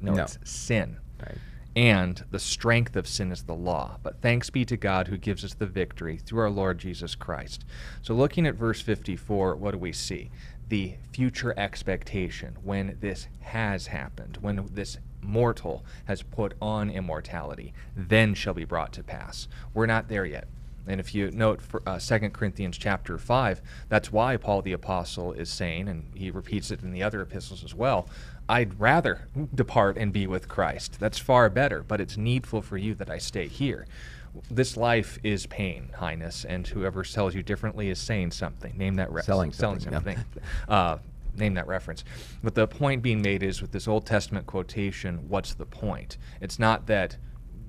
no, No. it's sin. Right. And the strength of sin is the law. But thanks be to God who gives us the victory through our Lord Jesus Christ. So, looking at verse 54, what do we see? The future expectation when this has happened, when this mortal has put on immortality, then shall be brought to pass. We're not there yet. And if you note for, uh, 2 Corinthians chapter 5, that's why Paul the Apostle is saying, and he repeats it in the other epistles as well, I'd rather depart and be with Christ. That's far better, but it's needful for you that I stay here. This life is pain, Highness, and whoever tells you differently is saying something. Name that re- Selling selling something, yeah. uh, name that reference. But the point being made is with this Old Testament quotation, what's the point? It's not that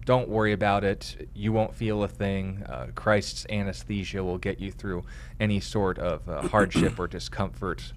don't worry about it, you won't feel a thing. Uh, Christ's anesthesia will get you through any sort of uh, hardship or discomfort,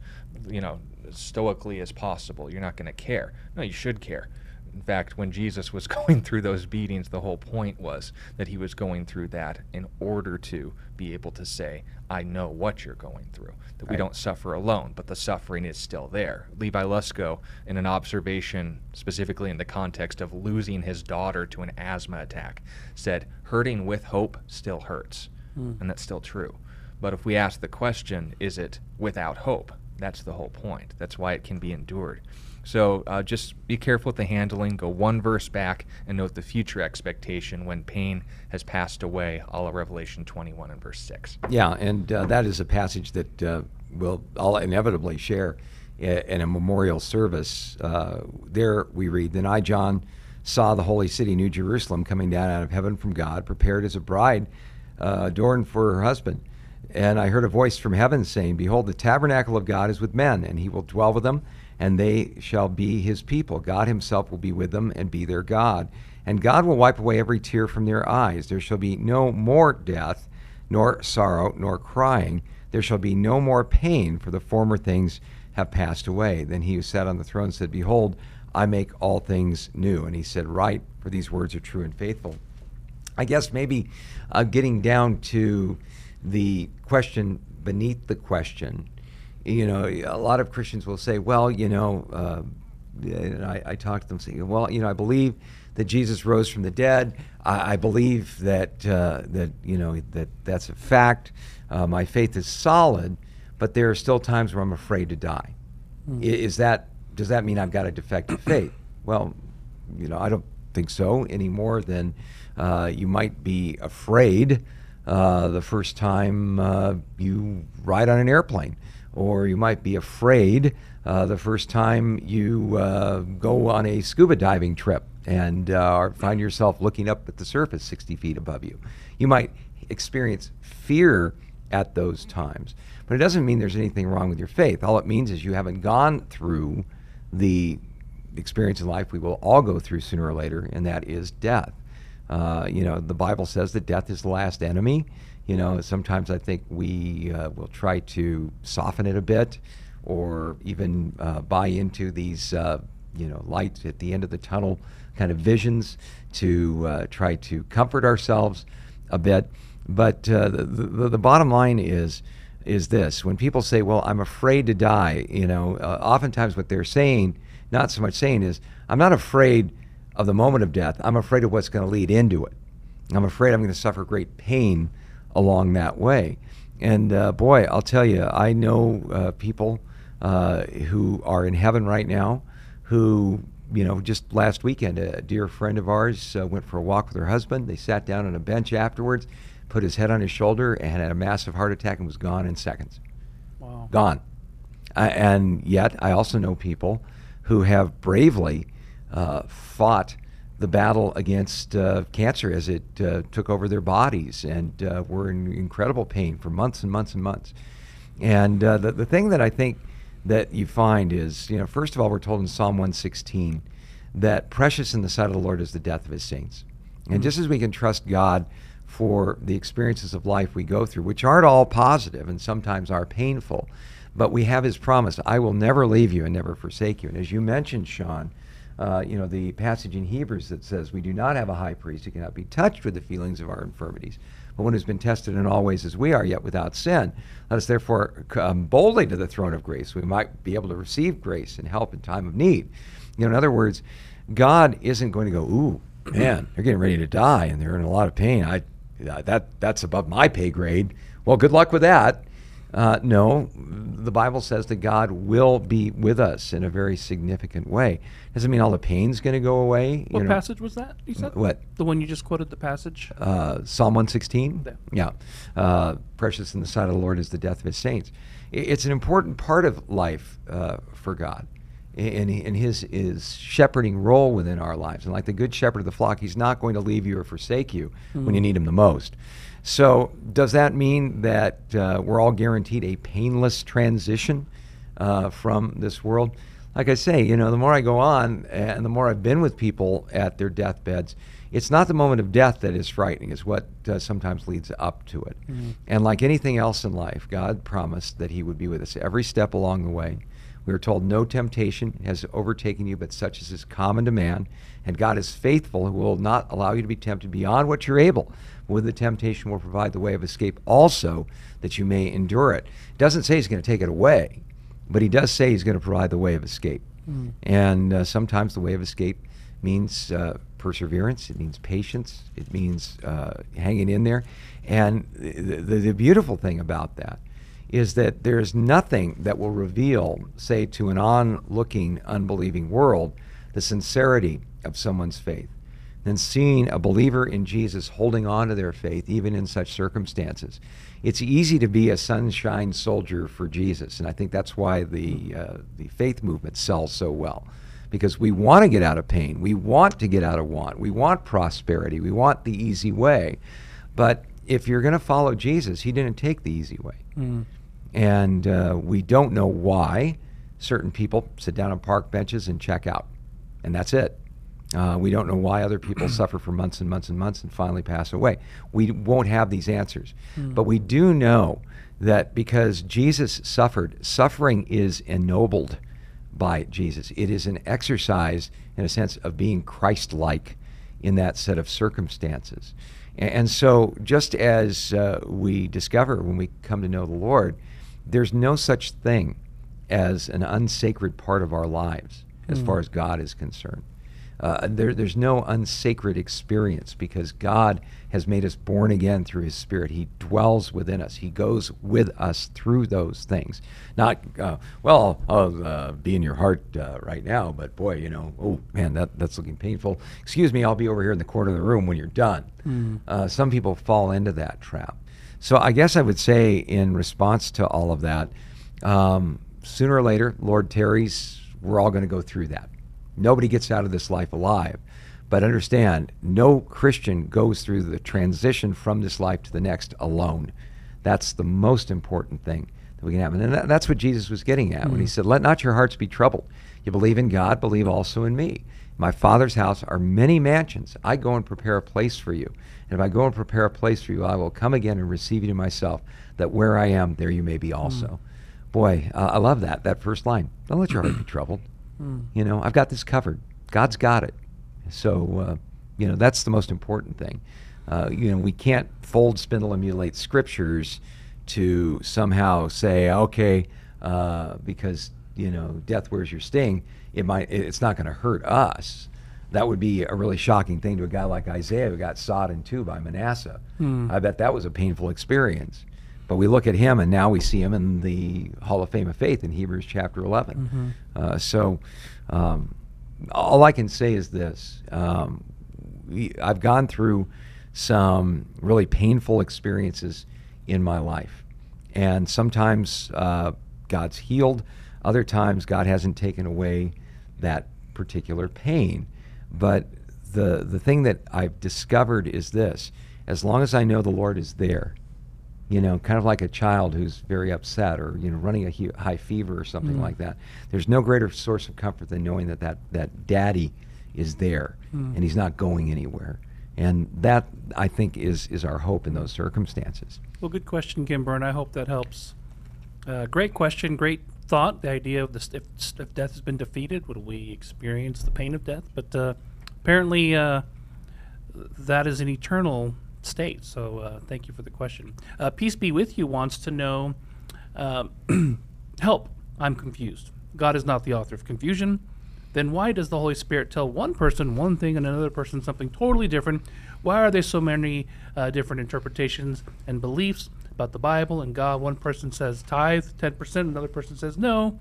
you know, stoically as possible. You're not going to care. No, you should care. In fact, when Jesus was going through those beatings, the whole point was that he was going through that in order to be able to say, I know what you're going through. That we don't suffer alone, but the suffering is still there. Levi Lusko, in an observation specifically in the context of losing his daughter to an asthma attack, said, Hurting with hope still hurts. Hmm. And that's still true. But if we ask the question, is it without hope? That's the whole point. That's why it can be endured. So uh, just be careful with the handling. Go one verse back and note the future expectation when pain has passed away, all of Revelation 21 and verse 6. Yeah, and uh, that is a passage that uh, we'll all inevitably share in a memorial service. Uh, there we read, Then I, John, saw the holy city, New Jerusalem, coming down out of heaven from God, prepared as a bride uh, adorned for her husband. And I heard a voice from heaven saying, Behold, the tabernacle of God is with men, and he will dwell with them, and they shall be his people. God himself will be with them and be their God. And God will wipe away every tear from their eyes. There shall be no more death, nor sorrow, nor crying. There shall be no more pain, for the former things have passed away. Then he who sat on the throne said, Behold, I make all things new. And he said, Right, for these words are true and faithful. I guess maybe uh, getting down to the question beneath the question, you know, a lot of Christians will say, well, you know, uh, and I, I talk to them saying, well, you know, I believe that Jesus rose from the dead. I, I believe that uh, that you know that that's a fact. Uh, my faith is solid, but there are still times where I'm afraid to die. I- Is that does that mean I've got a defective faith? Well, you know, I don't think so any more than uh, you might be afraid uh, the first time uh, you ride on an airplane, or you might be afraid uh, the first time you uh, go on a scuba diving trip and uh, find yourself looking up at the surface 60 feet above you. You might experience fear at those times, but it doesn't mean there's anything wrong with your faith. All it means is you haven't gone through the experience in life we will all go through sooner or later, and that is death. Uh, you know, the Bible says that death is the last enemy. You know, sometimes I think we uh, will try to soften it a bit or even uh, buy into these, uh, you know, lights at the end of the tunnel kind of visions to uh, try to comfort ourselves a bit. But uh, the, the, the bottom line is, is this when people say, well, I'm afraid to die, you know, uh, oftentimes what they're saying, not so much saying is, I'm not afraid of the moment of death. I'm afraid of what's going to lead into it. I'm afraid I'm going to suffer great pain along that way. And uh, boy, I'll tell you, I know uh, people uh, who are in heaven right now who, you know, just last weekend, a dear friend of ours uh, went for a walk with her husband. They sat down on a bench afterwards, put his head on his shoulder, and had a massive heart attack and was gone in seconds Wow. gone. And yet, I also know people who have bravely uh, fought the battle against uh, cancer as it uh, took over their bodies and uh, were in incredible pain for months and months and months. And uh, the, the thing that I think that you find is, you know, first of all, we're told in Psalm 116 that precious in the sight of the Lord is the death of his saints. And just as we can trust God for the experiences of life we go through, which aren't all positive and sometimes are painful, but we have his promise I will never leave you and never forsake you. And as you mentioned, Sean, uh, you know, the passage in Hebrews that says, We do not have a high priest who cannot be touched with the feelings of our infirmities, but one who's been tested in all ways as we are, yet without sin. Let us therefore come boldly to the throne of grace. We might be able to receive grace and help in time of need. You know, in other words, God isn't going to go, Ooh, man, they're getting ready to die and they're in a lot of pain. I, that, that's above my pay grade. Well, good luck with that. Uh, no, the Bible says that God will be with us in a very significant way. Doesn't mean all the pain's going to go away. What you know. passage was that? You said What? the one you just quoted. The passage. Uh, Psalm 116? Yeah. Yeah. Uh, precious in the sight of the Lord is the death of his saints. It's an important part of life uh, for God. and in his, his shepherding role within our lives. And like the good shepherd of the flock, he's not going to leave you or forsake you when you need him the most. So, does that mean that uh, we're all guaranteed a painless transition uh, from this world? Like I say, you know, the more I go on and the more I've been with people at their deathbeds, it's not the moment of death that is frightening, it's what uh, sometimes leads up to it. And like anything else in life, God promised that He would be with us every step along the way. We are told, No temptation has overtaken you, but such as is common to man. And God is faithful, who will not allow you to be tempted beyond what you're able. With the temptation will provide the way of escape also, that you may endure it. It doesn't say He's going to take it away, but He does say He's going to provide the way of escape. Mm. And uh, sometimes the way of escape means uh, perseverance, it means patience, it means uh, hanging in there. And the, the, the beautiful thing about that is that there's nothing that will reveal, say, to an onlooking, unbelieving world, the sincerity of someone's faith than seeing a believer in Jesus holding on to their faith, even in such circumstances. It's easy to be a sunshine soldier for Jesus, and I think that's why the uh, the faith movement sells so well, because we want to get out of pain, we want to get out of want, we want prosperity, we want the easy way, but if you're going to follow Jesus, He didn't take the easy way. Mm. And uh, we don't know why certain people sit down on park benches and check out. And that's it. Uh, we don't know why other people suffer for months and months and months and finally pass away. We won't have these answers. Mm. But we do know that because Jesus suffered, suffering is ennobled by Jesus. It is an exercise, in a sense, of being Christ like in that set of circumstances. And, and so, just as uh, we discover when we come to know the Lord, there's no such thing as an unsacred part of our lives as mm. far as God is concerned. Uh, there, there's no unsacred experience because God has made us born again through His Spirit. He dwells within us. He goes with us through those things. Not, uh, well, I'll uh, be in your heart uh, right now, but boy, you know, oh man, that, that's looking painful. Excuse me, I'll be over here in the corner of the room when you're done. Mm. some people fall into that trap. So I guess I would say, in response to all of that, um, sooner or later, Lord tarries, we're all going to go through that. Nobody gets out of this life alive. But understand, no Christian goes through the transition from this life to the next alone. That's the most important thing that we can have. And that's what Jesus was getting at mm-hmm. when he mm. said, Let not your hearts be troubled. You believe in God, believe also in me. My Father's house are many mansions. I go and prepare a place for you. And if I go and prepare a place for you, I will come again and receive you to myself, that where I am, there you may be also. Mm. Boy, uh, I love that, that first line. Don't let your heart be troubled. Mm. You know, I've got this covered. God's got it. So, uh, you know, that's the most important thing. Uh, you know, we can't fold, spindle, and mutilate scriptures to somehow say, okay, uh, because you know, death where's your sting, it might it's not going to hurt us. That would be a really shocking thing to a guy like Isaiah who got sawed in two by Manasseh. Hmm. I bet that was a painful experience. But we look at him, and now we see him in the Hall of Fame of Faith in Hebrews chapter 11. Mm-hmm. Uh, so, um, all I can say is this: um, we, I've gone through some really painful experiences in my life, and sometimes uh, God's healed other times, God hasn't taken away that particular pain. But the, the thing that I've discovered is this as long as I know the Lord is there, you know, kind of like a child who's very upset or, you know, running a high fever or something mm. like that, there's no greater source of comfort than knowing that that, that daddy is there mm. and he's not going anywhere. And that, I think, is, is our hope in those circumstances. Well, good question, Kimber, and I hope that helps. Uh, great question, great thought, the idea of this, if, if death has been defeated, would we experience the pain of death? But uh, apparently, uh, that is an eternal state. So uh, thank you for the question. Uh, Peace be with you wants to know um, help. I'm confused. God is not the author of confusion. Then why does the Holy Spirit tell one person one thing and another person something totally different? Why are there so many uh, different interpretations and beliefs? about the Bible and God. One person says tithe 10%, another person says no.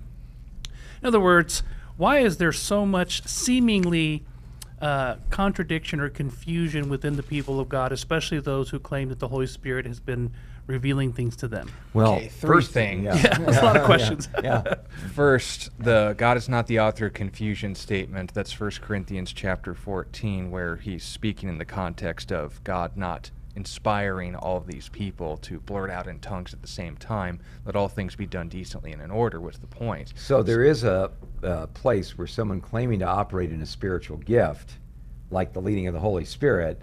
In other words, why is there so much seemingly uh, contradiction or confusion within the people of God, especially those who claim that the Holy Spirit has been revealing things to them? Well, okay, first thing, yeah, yeah that's a lot of questions. Yeah, yeah. First, the God is not the author of confusion statement. That's 1 Corinthians chapter 14, where he's speaking in the context of God not inspiring all of these people to blurt out in tongues at the same time. Let all things be done decently and in order was the point. So there is a, a place where someone claiming to operate in a spiritual gift, like the leading of the Holy Spirit,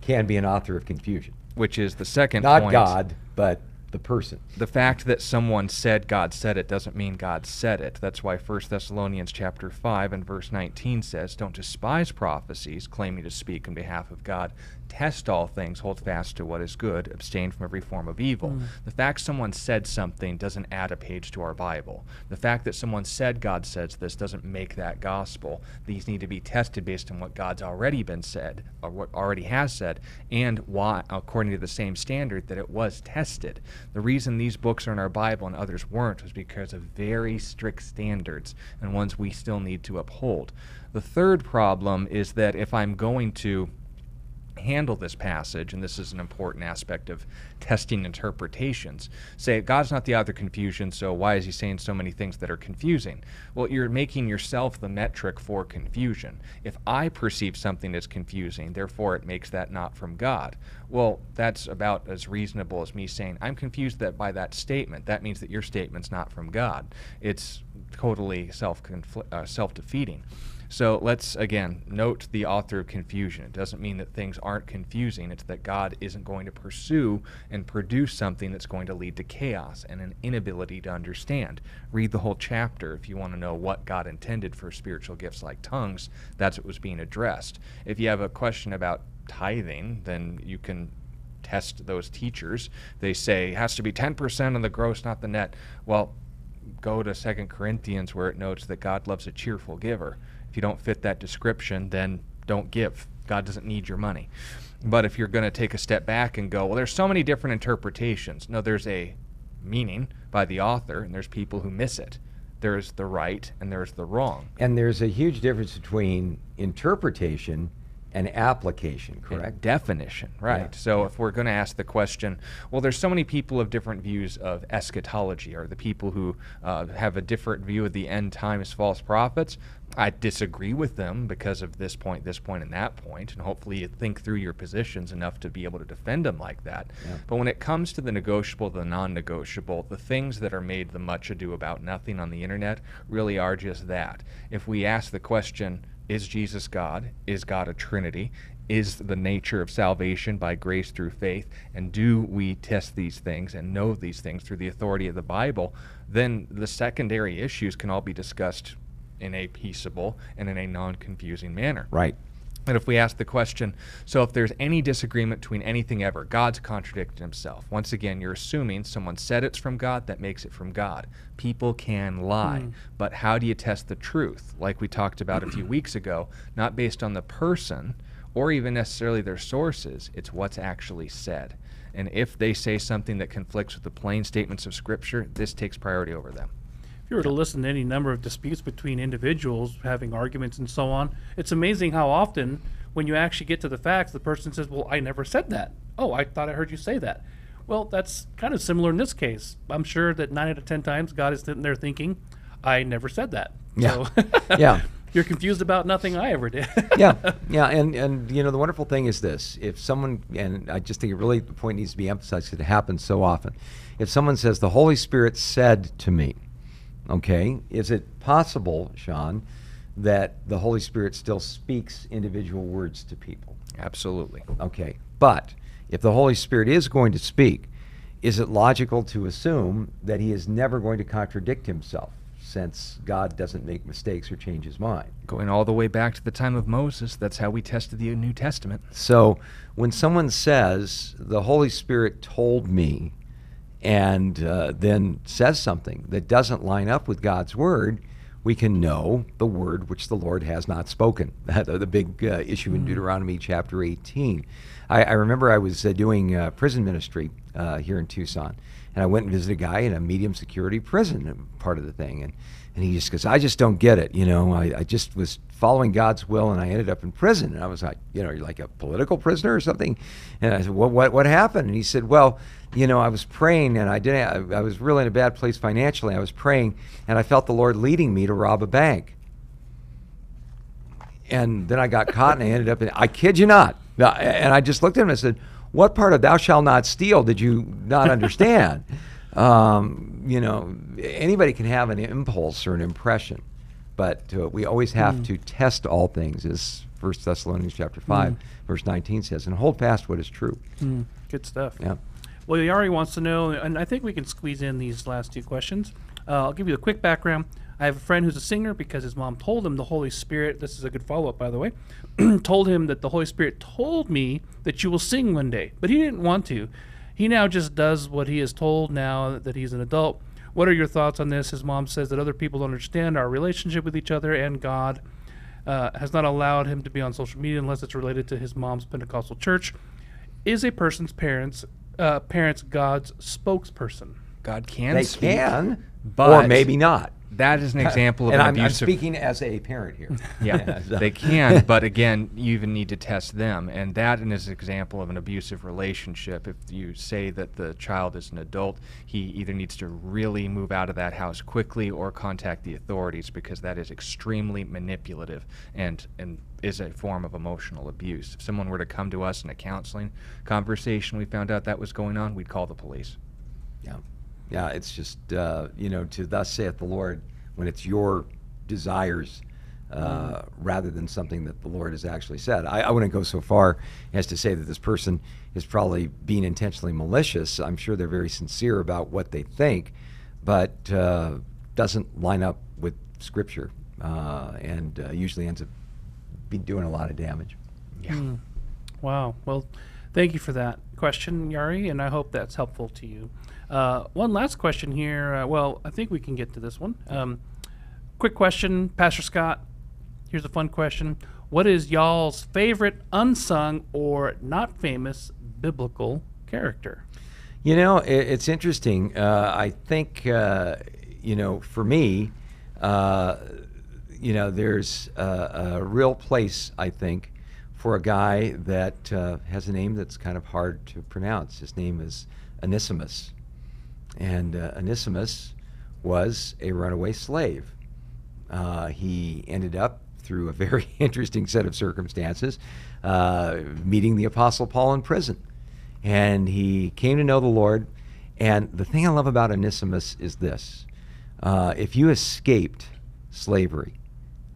can be an author of confusion. Which is the second Not point. God, but the person. the fact that someone said God said it doesn't mean God said it. That's why 1 Thessalonians chapter 5 and verse 19 says, "Don't despise prophecies claiming to speak on behalf of God. Test all things, hold fast to what is good, abstain from every form of evil." Mm. The fact someone said something doesn't add a page to our Bible. The fact that someone said God says this doesn't make that gospel. These need to be tested based on what God's already been said or what already has said and why according to the same standard that it was tested. The reason these books are in our Bible and others weren't was because of very strict standards and ones we still need to uphold. The third problem is that if I'm going to handle this passage, and this is an important aspect of testing interpretations. Say, God's not the author of confusion, so why is he saying so many things that are confusing? Well, you're making yourself the metric for confusion. If I perceive something as confusing, therefore it makes that not from God. Well, that's about as reasonable as me saying, I'm confused that by that statement. That means that your statement's not from God. It's totally self uh, self defeating. So let's again note the author of confusion. It doesn't mean that things aren't confusing, it's that God isn't going to pursue and produce something that's going to lead to chaos and an inability to understand. Read the whole chapter if you want to know what God intended for spiritual gifts like tongues. That's what was being addressed. If you have a question about tithing, then you can test those teachers. They say it has to be 10% of the gross, not the net. Well, go to Second Corinthians where it notes that God loves a cheerful giver. If you don't fit that description, then don't give. God doesn't need your money. But if you're going to take a step back and go, well, there's so many different interpretations. No, there's a meaning by the author, and there's people who miss it. There's the right and there's the wrong. And there's a huge difference between interpretation and application, correct? And definition, right. Yeah. So yeah. if we're going to ask the question, well, there's so many people of different views of eschatology, or the people who uh, have a different view of the end times false prophets. I disagree with them because of this point, this point, and that point, and hopefully you think through your positions enough to be able to defend them like that. Yeah. But when it comes to the negotiable, the non-negotiable, the things that are made the much ado about nothing on the internet really are just that. If we ask the question, is Jesus God? Is God a Trinity? Is the nature of salvation by grace through faith? And do we test these things and know these things through the authority of the Bible? Then the secondary issues can all be discussed in a peaceable and in a non confusing manner. Right. And if we ask the question, so if there's any disagreement between anything ever, God's contradicted himself. Once again, you're assuming someone said it's from God, that makes it from God. People can lie, mm. but how do you test the truth? Like we talked about a few weeks ago, not based on the person or even necessarily their sources, it's what's actually said. And if they say something that conflicts with the plain statements of Scripture, this takes priority over them you were to listen to any number of disputes between individuals having arguments and so on, it's amazing how often when you actually get to the facts, the person says, Well, I never said that. Oh, I thought I heard you say that. Well, that's kind of similar in this case. I'm sure that nine out of 10 times God is sitting there thinking, I never said that. Yeah. So yeah. You're confused about nothing I ever did. yeah, yeah, and and you know the wonderful thing is this: if someone and I just think it really the point needs to be emphasized because it happens so often. If someone says the Holy Spirit said to me, Okay, is it possible, Sean, that the Holy Spirit still speaks individual words to people? Absolutely. Okay, but if the Holy Spirit is going to speak, is it logical to assume that he is never going to contradict himself? since God doesn't make mistakes or change his mind. Going all the way back to the time of Moses, that's how we tested the New Testament. So when someone says, the Holy Spirit told me, and uh, then says something that doesn't line up with God's word, we can know the word which the Lord has not spoken. That's the big uh, issue in mm. Deuteronomy chapter 18. I, I remember I was uh, doing uh, prison ministry uh, here in Tucson, and I went and visited a guy in a medium security prison, uh, part of the thing, and and he just goes, I just don't get it. You know, I, I just was following God's will and I ended up in prison. And I was like, you know, you're like a political prisoner or something. And I said, what, what, what happened? And he said, well, you know, I was praying and I didn't, I, I was really in a bad place financially. I was praying and I felt the Lord leading me to rob a bank. And then I got caught and I ended up in, I kid you not. And I just looked at him and I said, what part of thou shalt not steal did you not understand? um, you know, anybody can have an impulse or an impression, but uh, we always have mm. to test all things, as First Thessalonians chapter five, mm. verse nineteen says, and hold fast what is true. Mm. Good stuff. Yeah. Well, Yari wants to know, and I think we can squeeze in these last two questions. Uh, I'll give you a quick background. I have a friend who's a singer because his mom told him the Holy Spirit, this is a good follow up, by the way, told him that the Holy Spirit told me that you will sing one day, but he didn't want to. He now just does what he is told now that he's an adult. What are your thoughts on this? His mom says that other people don't understand our relationship with each other, and God uh, has not allowed him to be on social media unless it's related to his mom's Pentecostal church. Is a person's parents uh, parents God's spokesperson? God can they speak, can, but or maybe not. That is an example of and an I'm, I'm speaking as a parent here. Yeah, so- they can, but again, you even need to test them, and that is an example of an abusive relationship. If you say that the child is an adult, he either needs to really move out of that house quickly or contact the authorities because that is extremely manipulative and and is a form of emotional abuse. If someone were to come to us in a counseling conversation, we found out that was going on, we'd call the police. Yeah, yeah. It's just uh, you know to thus saith the Lord when it's your desires uh, rather than something that the Lord has actually said. I, I wouldn't go so far as to say that this person is probably being intentionally malicious. I'm sure they're very sincere about what they think, but uh, doesn't line up with Scripture uh, and uh, usually ends up be doing a lot of damage. Yeah. Wow. Well, thank you for that question, Yari, and I hope that's helpful to you. Uh, one last question here. Uh, well, I think we can get to this one. Um, quick question, Pastor Scott. Here's a fun question. What is y'all's favorite unsung or not famous biblical character? You know, it, it's interesting. Uh, I think, uh, you know, for me, uh, you know, there's a, a real place, I think, for a guy that uh, has a name that's kind of hard to pronounce. His name is Onesimus. And uh, Onesimus was a runaway slave. Uh, he ended up, through a very interesting set of circumstances, uh, meeting the Apostle Paul in prison. And he came to know the Lord. And the thing I love about Onesimus is this uh, if you escaped slavery,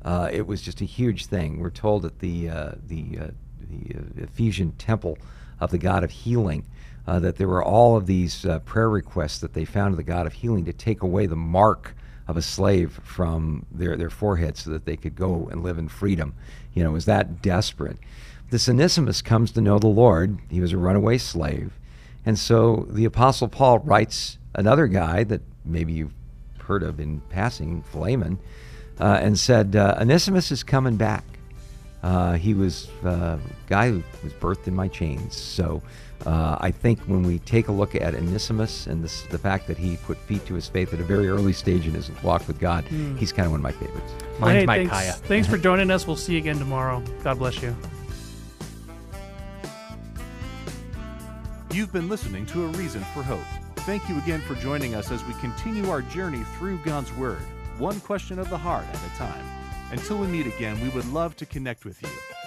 uh, it was just a huge thing. We're told that the, the, the Ephesian temple of the God of healing, uh, that there were all of these uh, prayer requests that they found to the God of healing to take away the mark of a slave from their, their forehead so that they could go and live in freedom. You know, was that desperate. This Onesimus comes to know the Lord. He was a runaway slave. And so the Apostle Paul writes another guy that maybe you've heard of in passing, Philemon, uh, and said, uh, Onesimus is coming back. Uh, he was uh, a guy who was birthed in my chains. So uh, I think when we take a look at Onesimus and this, the fact that he put feet to his faith at a very early stage in his walk with God, he's kind of one of my favorites. Mine's hey, Micaiah. thanks, thanks for joining us. We'll see you again tomorrow. God bless you. You've been listening to A Reason for Hope. Thank you again for joining us as we continue our journey through God's Word, one question of the heart at a time. Until we meet again, we would love to connect with you.